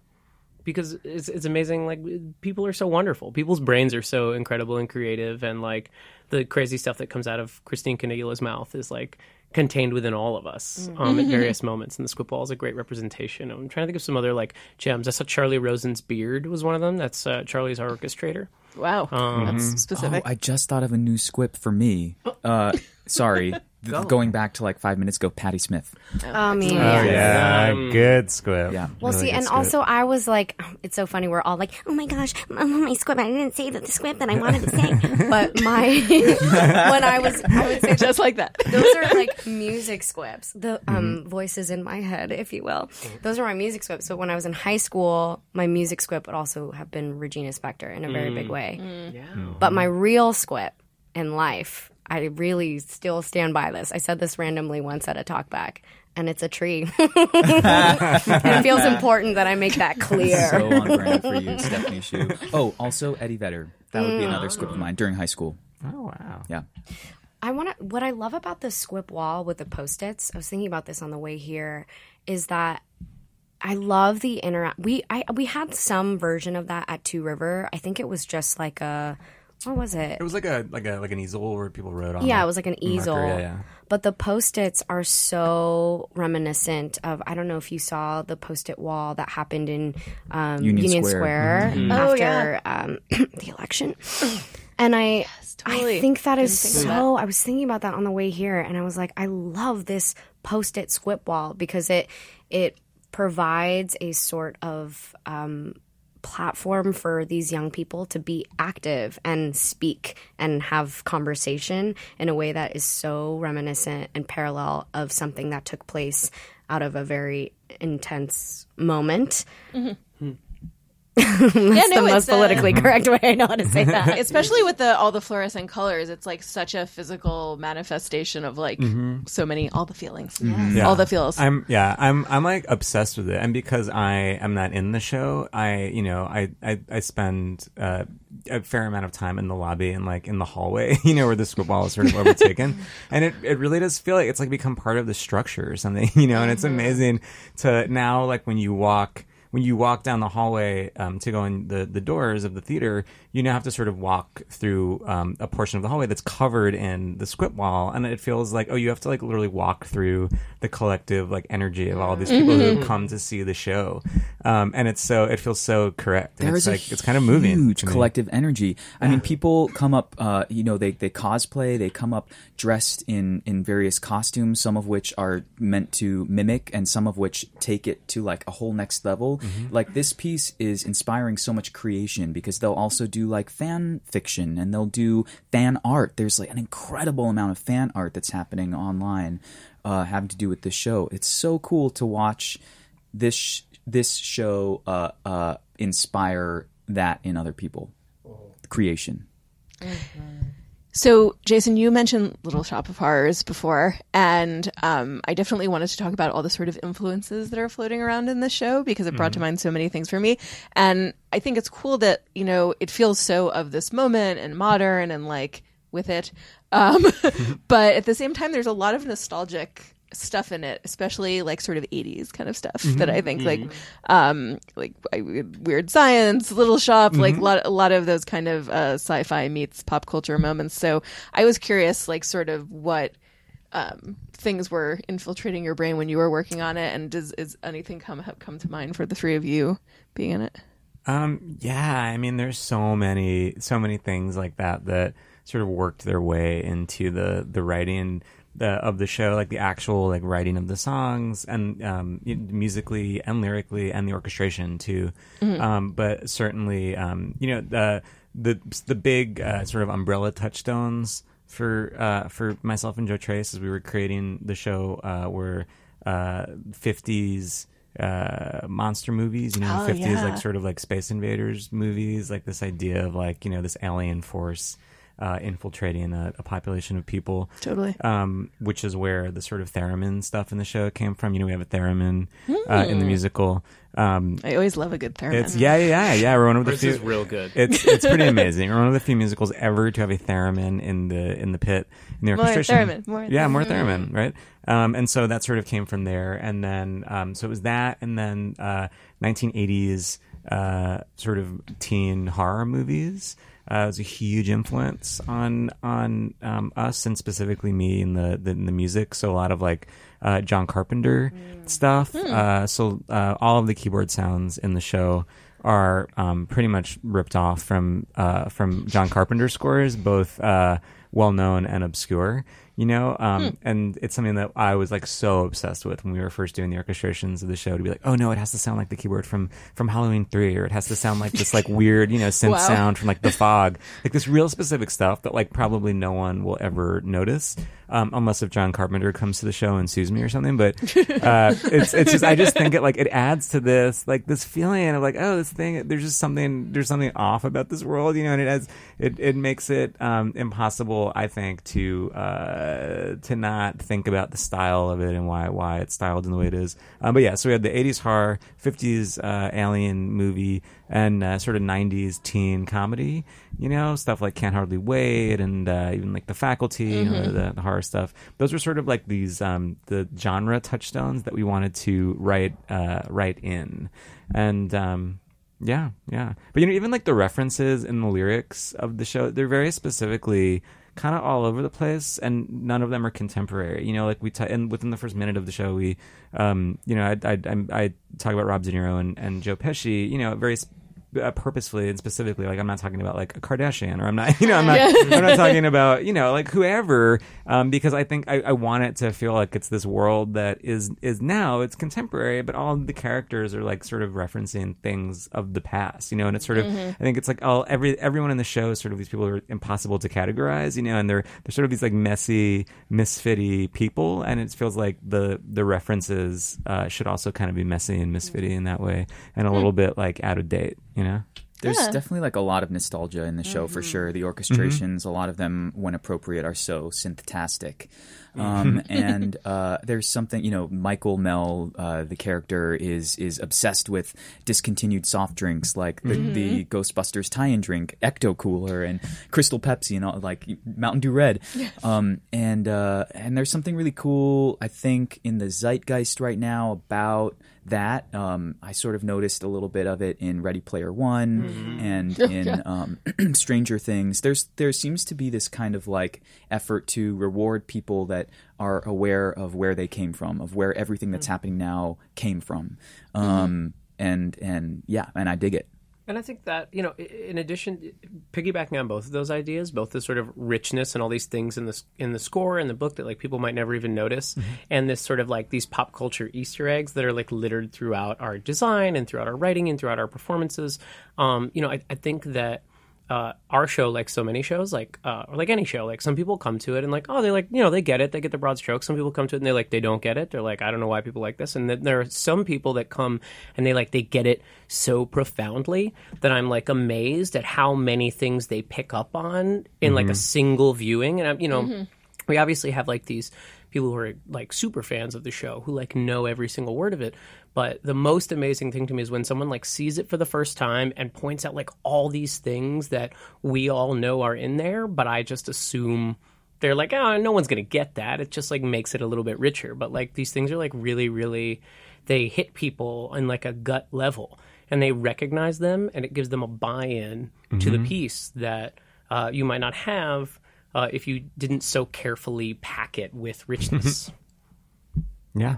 because it's it's amazing. Like people are so wonderful. People's brains are so incredible and creative, and like the crazy stuff that comes out of Christine Canigula's mouth is like contained within all of us um, at <laughs> various moments. And the squip wall is a great representation. I'm trying to think of some other like gems. I saw Charlie Rosen's beard was one of them. That's uh, Charlie's our orchestrator. Wow, that's specific. Oh, I just thought of a new squip for me. <laughs> Uh, sorry. <laughs> Th- Going back to like five minutes ago, Patti Smith. I mean, Oh yeah, Um, good squip. Yeah. Well, Really see, and squip. also I was like, <sighs> it's so funny. We're all like, oh my gosh, <laughs> my squip. I didn't say that the squip that I wanted to say. <laughs> but my when I was, I would say Just like that. those are like music squips, the um, voices in my head, if you will. Those are my music squips. So when I was in high school, my music squip would also have been Regina Spektor in a very big way. Yeah. But my real squip in life, I really still stand by this. I said this randomly once at a talkback, and it's a tree. <laughs> and it <laughs> feels important that I make that clear. So on brand for you, Stephanie Hsu. Oh, also Eddie Vedder. That would be another mm. squip of mine during high school. Oh wow. Yeah. I want to. What I love about the squip wall with the post its, I was thinking about this on the way here, is that I love the interact. We I we had some version of that at Two River. I think it was just like a what was it? It was like a like a like an easel where people wrote on. Yeah, it. it was like an Marker, easel. Yeah, yeah. But the post-its are so reminiscent of I don't know if you saw the post-it wall that happened in um, Union Union, Square. Square, Oh, after um, <clears throat> the election. And I totally. I think that is Didn't think of so I was thinking about that on the way here and I was like I love this post-it squip wall because it it provides a sort of um, platform for these young people to be active and speak and have conversation in a way that is so reminiscent and parallel of something that took place out of a very intense moment. Mm-hmm. That's Yeah, no, the most politically correct way I know how to say that. <laughs> especially with the all the fluorescent colors it's like such a physical manifestation of like mm-hmm. so many all the feelings. Mm-hmm. Yeah. all the feels. I'm yeah, I'm I'm like obsessed with it, and because I am not in the show, I you know I I, I spend uh, a fair amount of time in the lobby and like in the hallway, <laughs> you know, where the squip wall is sort of overtaken, <laughs> and it it really does feel like it's like become part of the structure or something, you know, and it's mm-hmm. amazing to now like when you walk when you walk down the hallway um, to go in the, the doors of the theater, you now have to sort of walk through um, a portion of the hallway that's covered in the squip wall, and it feels like oh, you have to like literally walk through the collective like energy of all these people who have come to see the show, um, and it's so it feels so correct. And There it's like it's kind of moving. huge collective energy. I mean, people come up, uh, you know, they, they cosplay, they come up dressed in, in various costumes, some of which are meant to mimic and some of which take it to like a whole next level. Mm-hmm. Like this piece is inspiring so much creation because they'll also do like fan fiction and they'll do fan art. There's like an incredible amount of fan art that's happening online, uh, having to do with this show. It's so cool to watch this sh- this show uh, uh, inspire that in other people. Creation. So, Jason, you mentioned Little Shop of Horrors before, and um, I definitely wanted to talk about all the sort of influences that are floating around in this show because it brought to mind so many things for me. And I think it's cool that, you know, it feels so of this moment and modern and like with it. Um, <laughs> but at the same time, there's a lot of nostalgic stuff in it, especially like sort of 80s kind of stuff that I think like um like I- weird science, little shop, like a lot a lot of those kind of uh sci-fi meets pop culture moments. So I was curious like sort of what um things were infiltrating your brain when you were working on it and does is anything come have come to mind for the three of you being in it? Um, yeah, I mean, there's so many, so many things like that that sort of worked their way into the the writing the, of the show, like the actual like writing of the songs and um, musically and lyrically, and the orchestration too. Um, but certainly, um, you know, the the the big uh, sort of umbrella touchstones for uh, for myself and Joe Tracz as we were creating the show uh, were uh, 50s uh monster movies you know Oh, 50s yeah. like sort of like space invaders movies like this idea of like you know this alien force uh infiltrating a, a population of people Totally. um which is where the sort of theremin stuff in the show came from you know we have a theremin uh, in the musical um I always love a good theremin. it's yeah yeah yeah yeah we're one of the This few is real good. it's <laughs> it's pretty amazing. We're one of the few musicals ever to have a theremin in the in the pit in the More orchestration. theremin, more yeah, more theremin. theremin, right? Um, and so that sort of came from there, and then um, so it was that, and then uh, 1980s uh, sort of teen horror movies. Uh, it was a huge influence on on um, us and specifically me in the, the in the music. So a lot of like uh, John Carpenter stuff. Uh, so uh, all of the keyboard sounds in the show are um, pretty much ripped off from uh, from John Carpenter scores, both uh, well known and obscure. You know, um, and it's something that I was like so obsessed with when we were first doing the orchestrations of the show. To be like, oh no, it has to sound like the keyboard from from Halloween Three, or it has to sound like this like weird, you know, <laughs> synth Wow. sound from like The <laughs> Fog, like this real specific stuff that like probably no one will ever notice, um, unless if John Carpenter comes to the show and sues me or something. But <laughs> uh, it's it's just I just think it like it adds to this like this feeling of like oh this thing there's just something there's something off about this world you know and it has it it makes it um, impossible I think to uh, to not think about the style of it and why why it's styled in the way it is. Um, but yeah, so we had the '80s horror, '50s uh, alien movie, and uh, sort of '90s teen comedy. You know, stuff like Can't Hardly Wait, and uh, even like The Faculty, you know, the, the horror stuff. Those were sort of like these um, the genre touchstones that we wanted to write uh, write in, and um, Yeah, yeah. But you know, even like the references in the lyrics of the show, they're very specifically kind of all over the place, and none of them are contemporary. You know, like we t- and within the first minute of the show, we, um, you know, I I, I, I talk about Rob De Niro and, and Joe Pesci. You know, very. Uh, purposefully and specifically like i'm not talking about like a kardashian or i'm not <laughs> you know i'm not i'm not talking about you know like whoever um, because i think I, I want it to feel like it's this world that is is now it's contemporary but all the characters are like sort of referencing things of the past you know and it's sort of i think it's like all every everyone in the show is sort of these people who are impossible to categorize you know and they're they're sort of these like messy misfitty people and it feels like the the references uh, should also kind of be messy and misfitty in that way and a little bit like out of date you know There's Yeah. definitely like a lot of nostalgia in the show for sure. The orchestrations, a lot of them, when appropriate, are so synthetastic. Um, and uh, there's something, you know, Michael Mell, uh, the character, is is obsessed with discontinued soft drinks like the, the Ghostbusters tie-in drink, Ecto Cooler, and Crystal Pepsi, and all like Mountain Dew Red. Um, and uh, and there's something really cool, I think, in the zeitgeist right now about that. Um, I sort of noticed a little bit of it in Ready Player One and <laughs> in um, <clears throat> Stranger Things. There's there seems to be this kind of like effort to reward people that are aware of where they came from, of where everything that's happening now came from. Um, and and yeah, and I dig it. And I think that, you know, in addition, piggybacking on both of those ideas, both the sort of richness and all these things in the, in the score and the book that like people might never even notice, and this sort of like these pop culture Easter eggs that are like littered throughout our design and throughout our writing and throughout our performances. Um, you know, I, I think that uh, our show, like so many shows, like uh, or like any show, like some people come to it and like, oh, they like, you know, they get it, they get the broad strokes. Some people come to it and they like, they don't get it. They're like, I don't know why people like this. And then there are some people that come and they like, they get it so profoundly that I'm like amazed at how many things they pick up on in like a single viewing. And I'm, you know, we obviously have like these people who are like super fans of the show who like know every single word of it but the most amazing thing to me is when someone like sees it for the first time and points out like all these things that we all know are in there but i just assume they're like oh no one's gonna get that. It just like makes it a little bit richer. But like these things are like really really they hit people in like a gut level and they recognize them and it gives them a buy-in to the piece that uh, you might not have uh, if you didn't so carefully pack it with richness. <laughs> yeah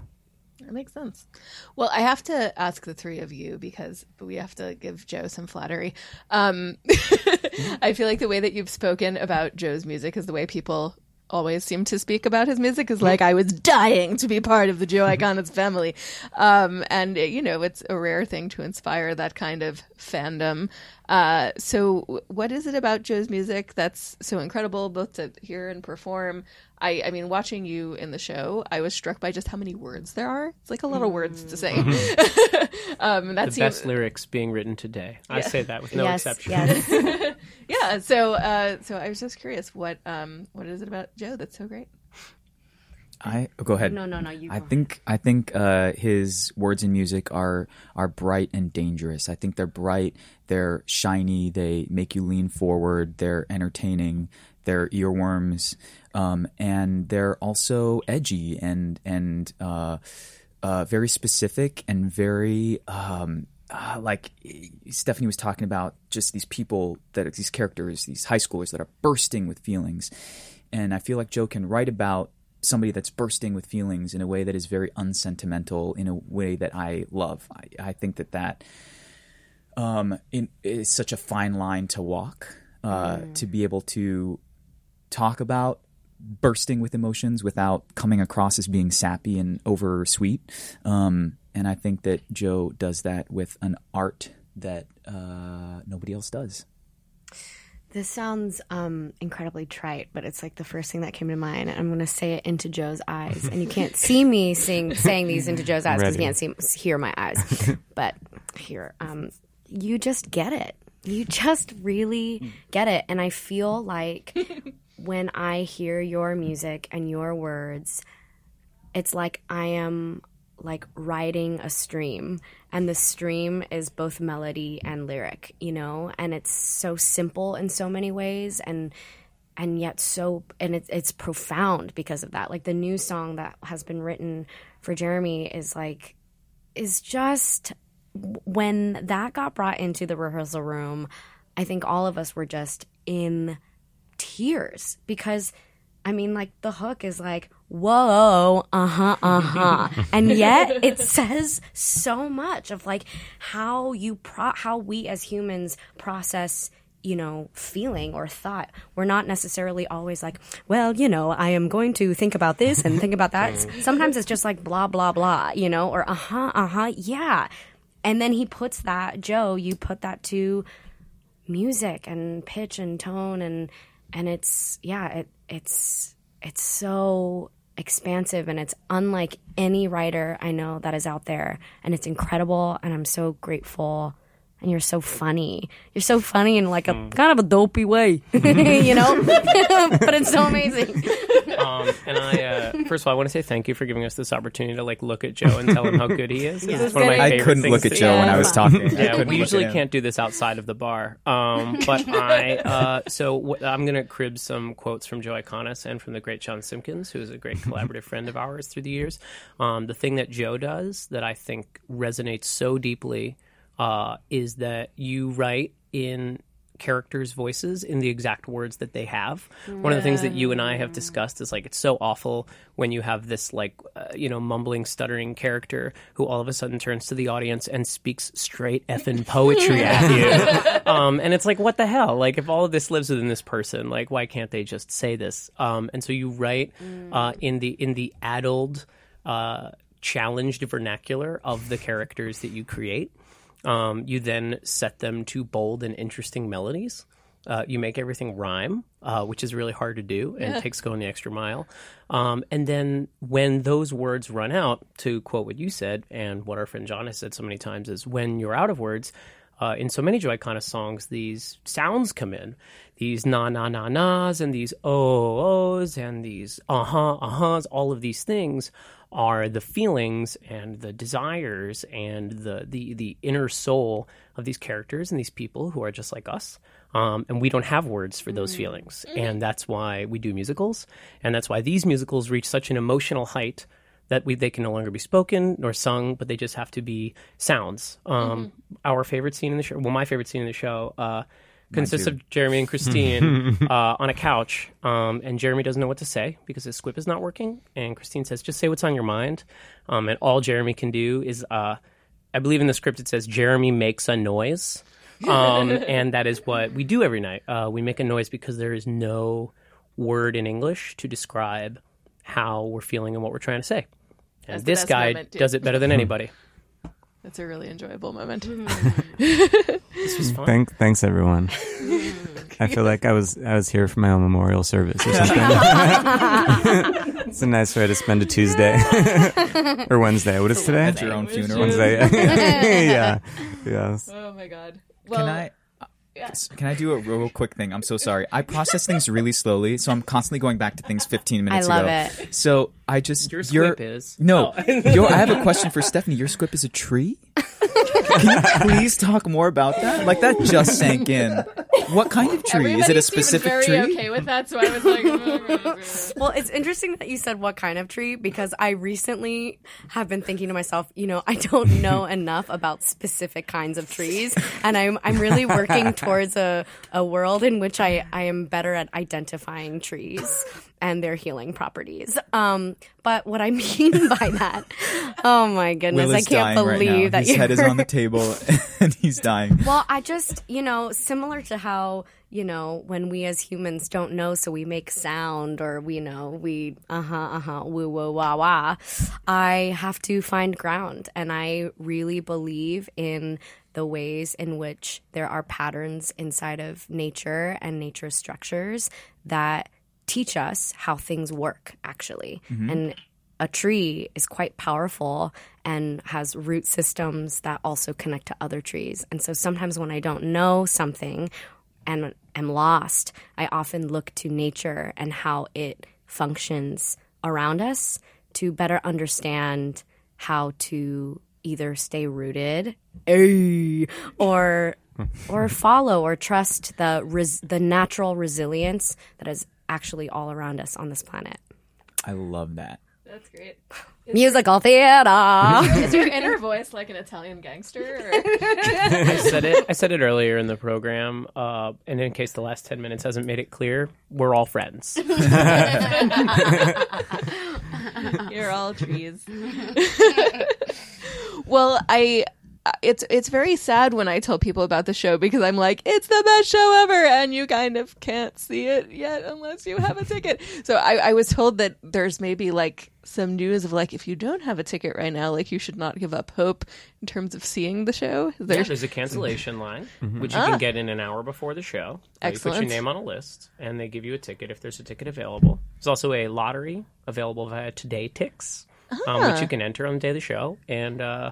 That makes sense. Well, I have to ask the three of you because we have to give Joe some flattery. Um, <laughs> I feel like the way that you've spoken about Joe's music is the way people always seem to speak about his music is like I was dying to be part of the Joe Iconis family. Um, and you know, it's a rare thing to inspire that kind of fandom. Uh, so what is it about Joe's music that's so incredible both to hear and perform? I, I mean, watching you in the show, I was struck by just how many words there are. It's like a lot of words to say. <laughs> um, that the seems best lyrics being written today. I say that with no yes, exception. yes. <laughs> yeah. So, uh, so I was just curious, what um, what is it about Joe that's so great? I oh, go ahead. No, no, no, you I think I think uh, his words and music are are bright and dangerous. I think they're bright. They're shiny. They make you lean forward. They're entertaining. They're earworms, um, and they're also edgy and and uh, uh, very specific and very. Um, uh, like Stephanie was talking about, just these people that these characters, these high schoolers that are bursting with feelings, and I feel like Joe can write about somebody that's bursting with feelings in a way that is very unsentimental, in a way that I love. I, I think that that um, in, is such a fine line to walk, uh, to be able to talk about bursting with emotions without coming across as being sappy and over sweet. Um, and I think that Joe does that with an art that uh, nobody else does. This sounds um, incredibly trite, but it's like the first thing that came to mind. I'm going to say it into Joe's eyes, and you can't see me sing, saying these into Joe's eyes because you can't see hear my eyes. <laughs> but here, um, you just get it. You just really get it, and I feel like <laughs> when I hear your music and your words, it's like I am like riding a stream and the stream is both melody and lyric you know? And it's so simple in so many ways and and yet so and it's it's profound because of that. Like the new song that has been written for Jeremy is like is just when that got brought into the rehearsal room, I think all of us were just in tears because I mean, like the hook is like, whoa, uh huh, uh huh. <laughs> and yet it says so much of like how you pro, how we as humans process, you know, feeling or thought. We're not necessarily always like, well, you know, I am going to think about this and think about that. <laughs> Sometimes it's just like blah, blah, blah, you know, or uh huh, uh huh, yeah. And then he puts that, Joe, you put that to music and pitch and tone and and it's yeah it it's it's so expansive and it's unlike any writer I know that is out there. And it's incredible and I'm so grateful and you're so funny you're so funny in like a kind of a dopey way <laughs> you know <laughs> but it's so amazing Um, and I, uh, first of all, I want to say thank you for giving us this opportunity to like look at Joe and tell him how good he is. This is one of my I couldn't look at Joe do. when I was talking. <laughs> Yeah, couldn't we usually can't do this outside of the bar. Um, but I, uh, so w- I'm going to crib some quotes from Joe Iconis and from the great John Simpkins, who is a great collaborative friend of ours through the years. Um, the thing that Joe does that I think resonates so deeply uh, is that you write in characters' voices in the exact words that they have. One of the things that you and I have discussed is like it's so awful when you have this like uh, you know mumbling, stuttering character who all of a sudden turns to the audience and speaks straight effing <laughs> poetry at you. <laughs> Um, and it's like what the hell? Like if all of this lives within this person, like why can't they just say this? Um, and so you write uh, in the in the addled. Uh, challenged vernacular of the characters that you create um, you then set them to bold and interesting melodies. Uh, you make everything rhyme, uh, which is really hard to do and takes going the extra mile. Um, and then when those words run out, to quote what you said and what our friend John has said so many times, is when you're out of words. Uh, in so many Joe Iconis songs, these sounds come in, these na na na nas and these oh ohs and these uh huh uh huhs. All of these things are the feelings and the desires and the, the the inner soul of these characters and these people who are just like us. Um, and we don't have words for those feelings, and that's why we do musicals, and that's why these musicals reach such an emotional height that we they can no longer be spoken nor sung, but they just have to be sounds. Um, Our favorite scene in the show, well, my favorite scene in the show. Uh, Consists of Jeremy and Christine <laughs> uh, on a couch, um, and Jeremy doesn't know what to say because his squip is not working. And Christine says, "Just say what's on your mind." Um, and all Jeremy can do is, uh, I believe in the script it says, "Jeremy makes a noise," <laughs> um, and that is what we do every night. Uh, we make a noise because there is no word in English to describe how we're feeling and what we're trying to say. And That's this guy moment, does it better than <laughs> anybody. That's a really enjoyable moment. This was fun. Thank, thanks everyone. I feel like I was I was here for my own memorial service or something. <laughs> it's a nice way to spend a Tuesday or Wednesday. What is today? At your own funeral. Wednesday. <laughs> yeah. Yes. oh my god. Can I? Can I do a real quick thing? I'm so sorry. I process things really slowly, so I'm constantly going back to things 15 minutes ago. I love ago. it. So I just Your your squip is- no. Oh. your, I have a question for Stephanie. Your squip is a tree. <laughs> Can you please talk more about that? Like that just sank in. What kind of tree? is it a specific very tree? okay with that, so I was like, Well, it's interesting that you said what kind of tree because I recently have been thinking to myself, you know, I don't know <laughs> enough about specific kinds of trees, and I'm I'm really working towards a a world in which I I am better at identifying trees and their healing properties. Um, but what I <laughs> mean by that, oh my goodness, I can't dying right believe that His you're head is on the <laughs> table <laughs> and he's dying. well, I just, you know, similar to how, you know, when we as humans don't know, so we make sound or we know, we, uh huh, uh huh, woo, woo, wah, wah, I have to find ground. And I really believe in the ways in which there are patterns inside of nature and nature structures that teach us how things work, actually. And a tree is quite powerful and has root systems that also connect to other trees. And so sometimes when I don't know something and am lost, I often look to nature and how it functions around us to better understand how to either stay rooted eh, or or follow or trust the res- the natural resilience that is actually all around us on this planet. I love that. That's great. <laughs> Musical theater. <laughs> Is your <laughs> inner voice like an Italian gangster? Or? I said it. I said it earlier in the program, uh, and in case the last ten minutes hasn't made it clear, we're all friends. You're all trees. well, I it's it's very sad when I tell people about the show because I'm like, it's the best show ever, and you kind of can't see it yet unless you have a ticket. <laughs> So I, I was told that there's maybe like some news of like if you don't have a ticket right now, like you should not give up hope in terms of seeing the show. There's, There's a cancellation line, which you Ah. can get in an hour before the show. where You put your name on a list, and they give you a ticket if there's a ticket available. There's also a lottery available via Today Tix, um, which Ah. you can enter on the day of the show and uh,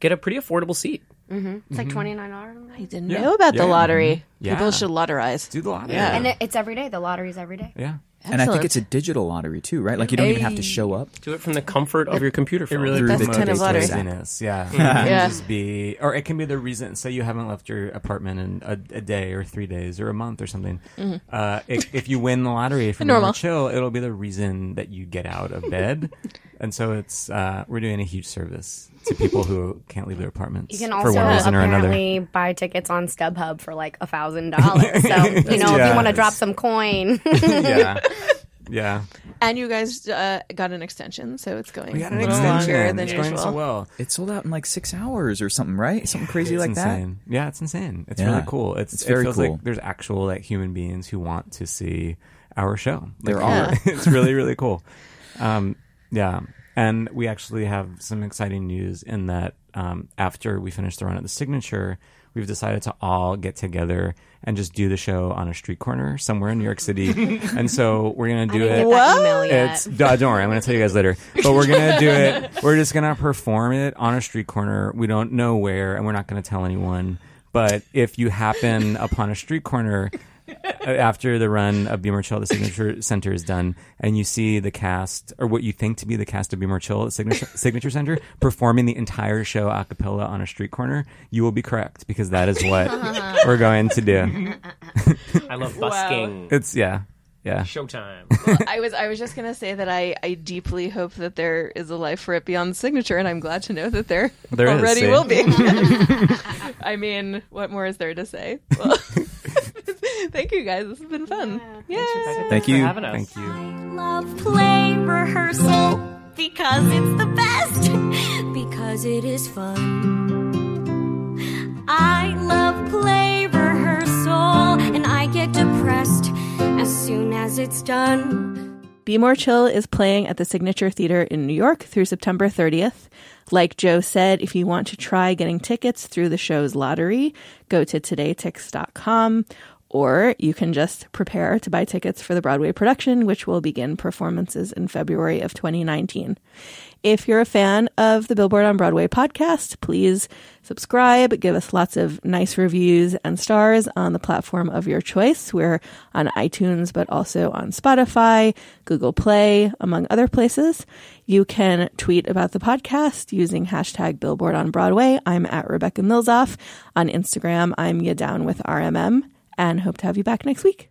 get a pretty affordable seat. Mm-hmm. It's like twenty nine dollars. I didn't Yeah. know about Yeah, the yeah. lottery. Mhm. People should lotterize. Do the lottery. Yeah. And it, it's every day. The lottery's every day. Yeah. And I think it's a digital lottery too, right? Like you don't even have to show up. Do it from the comfort of your computer It really Through the promotes kind of lottery. laziness. Yeah. <laughs> It Yeah. can just be, or it can be the reason. Say you haven't left your apartment in a, a day or three days or a month or something. Uh, if, if you win the lottery from <laughs> Normal. Normal Chill, it'll be the reason that you get out of bed. <laughs> and so it's uh, we're doing a huge service to people who can't leave their apartments You can for one reason or another. apparently buy tickets on StubHub for like a thousand dollars. So you know, if you want to drop some coin, yeah. <laughs> Yeah. And you guys uh, got an extension, so it's going We got a an little longer than It's going usual. so well. It sold out in like six hours or something, right? Something crazy It's like insane. Yeah, it's insane. It's Yeah. really cool. It's, It's it very feels cool. like there's actual like human beings who want to see our show. There Like, are. <laughs> it's really really cool. Um, yeah, and we actually have some exciting news in that um, after we finish the run at the signature, we've decided to all get together and just do the show on a street corner somewhere in New York City. <laughs> and so we're gonna I do didn't it. get that email yet. It's uh, don't worry, I'm going to tell you guys later. But we're going to do it. We're just going to perform it on a street corner. We don't know where, and we're not going to tell anyone. But if you happen upon a street corner after the run of Be More Chill, the Signature <laughs> Center is done, and you see the cast or what you think to be the cast of Be More Chill at Signature, <laughs> Signature Center performing the entire show a cappella on a street corner, you will be correct because that is what <laughs> we're going to do. I love busking. It's yeah, yeah. Showtime. I was I was just gonna say that I, I deeply hope that there is a life for it beyond the signature, and I'm glad to know that there, There is, already see? will be. I mean, what more is there to say? Well, <laughs> thank you guys. This has been fun. Yeah. Thank Thanks for you. having us. Thank you. love play rehearsal because it's the best <laughs> because it is fun i love play rehearsal and i get depressed as soon as it's done Be More Chill is playing at the Signature Theater in New York through September 30th. Like Joe said, if you want to try getting tickets through the show's lottery, go to todaytix.com or you can just prepare to buy tickets for the Broadway production, which will begin performances in February of 2019. If you're a fan of the Billboard on Broadway podcast, please subscribe, give us lots of nice reviews and stars on the platform of your choice. We're on iTunes, but also on Spotify, Google Play, among other places. You can tweet about the podcast using hashtag Billboard on Broadway. I'm at Rebecca Milzoff. On Instagram, I'm ya down with RMM and hope to have you back next week.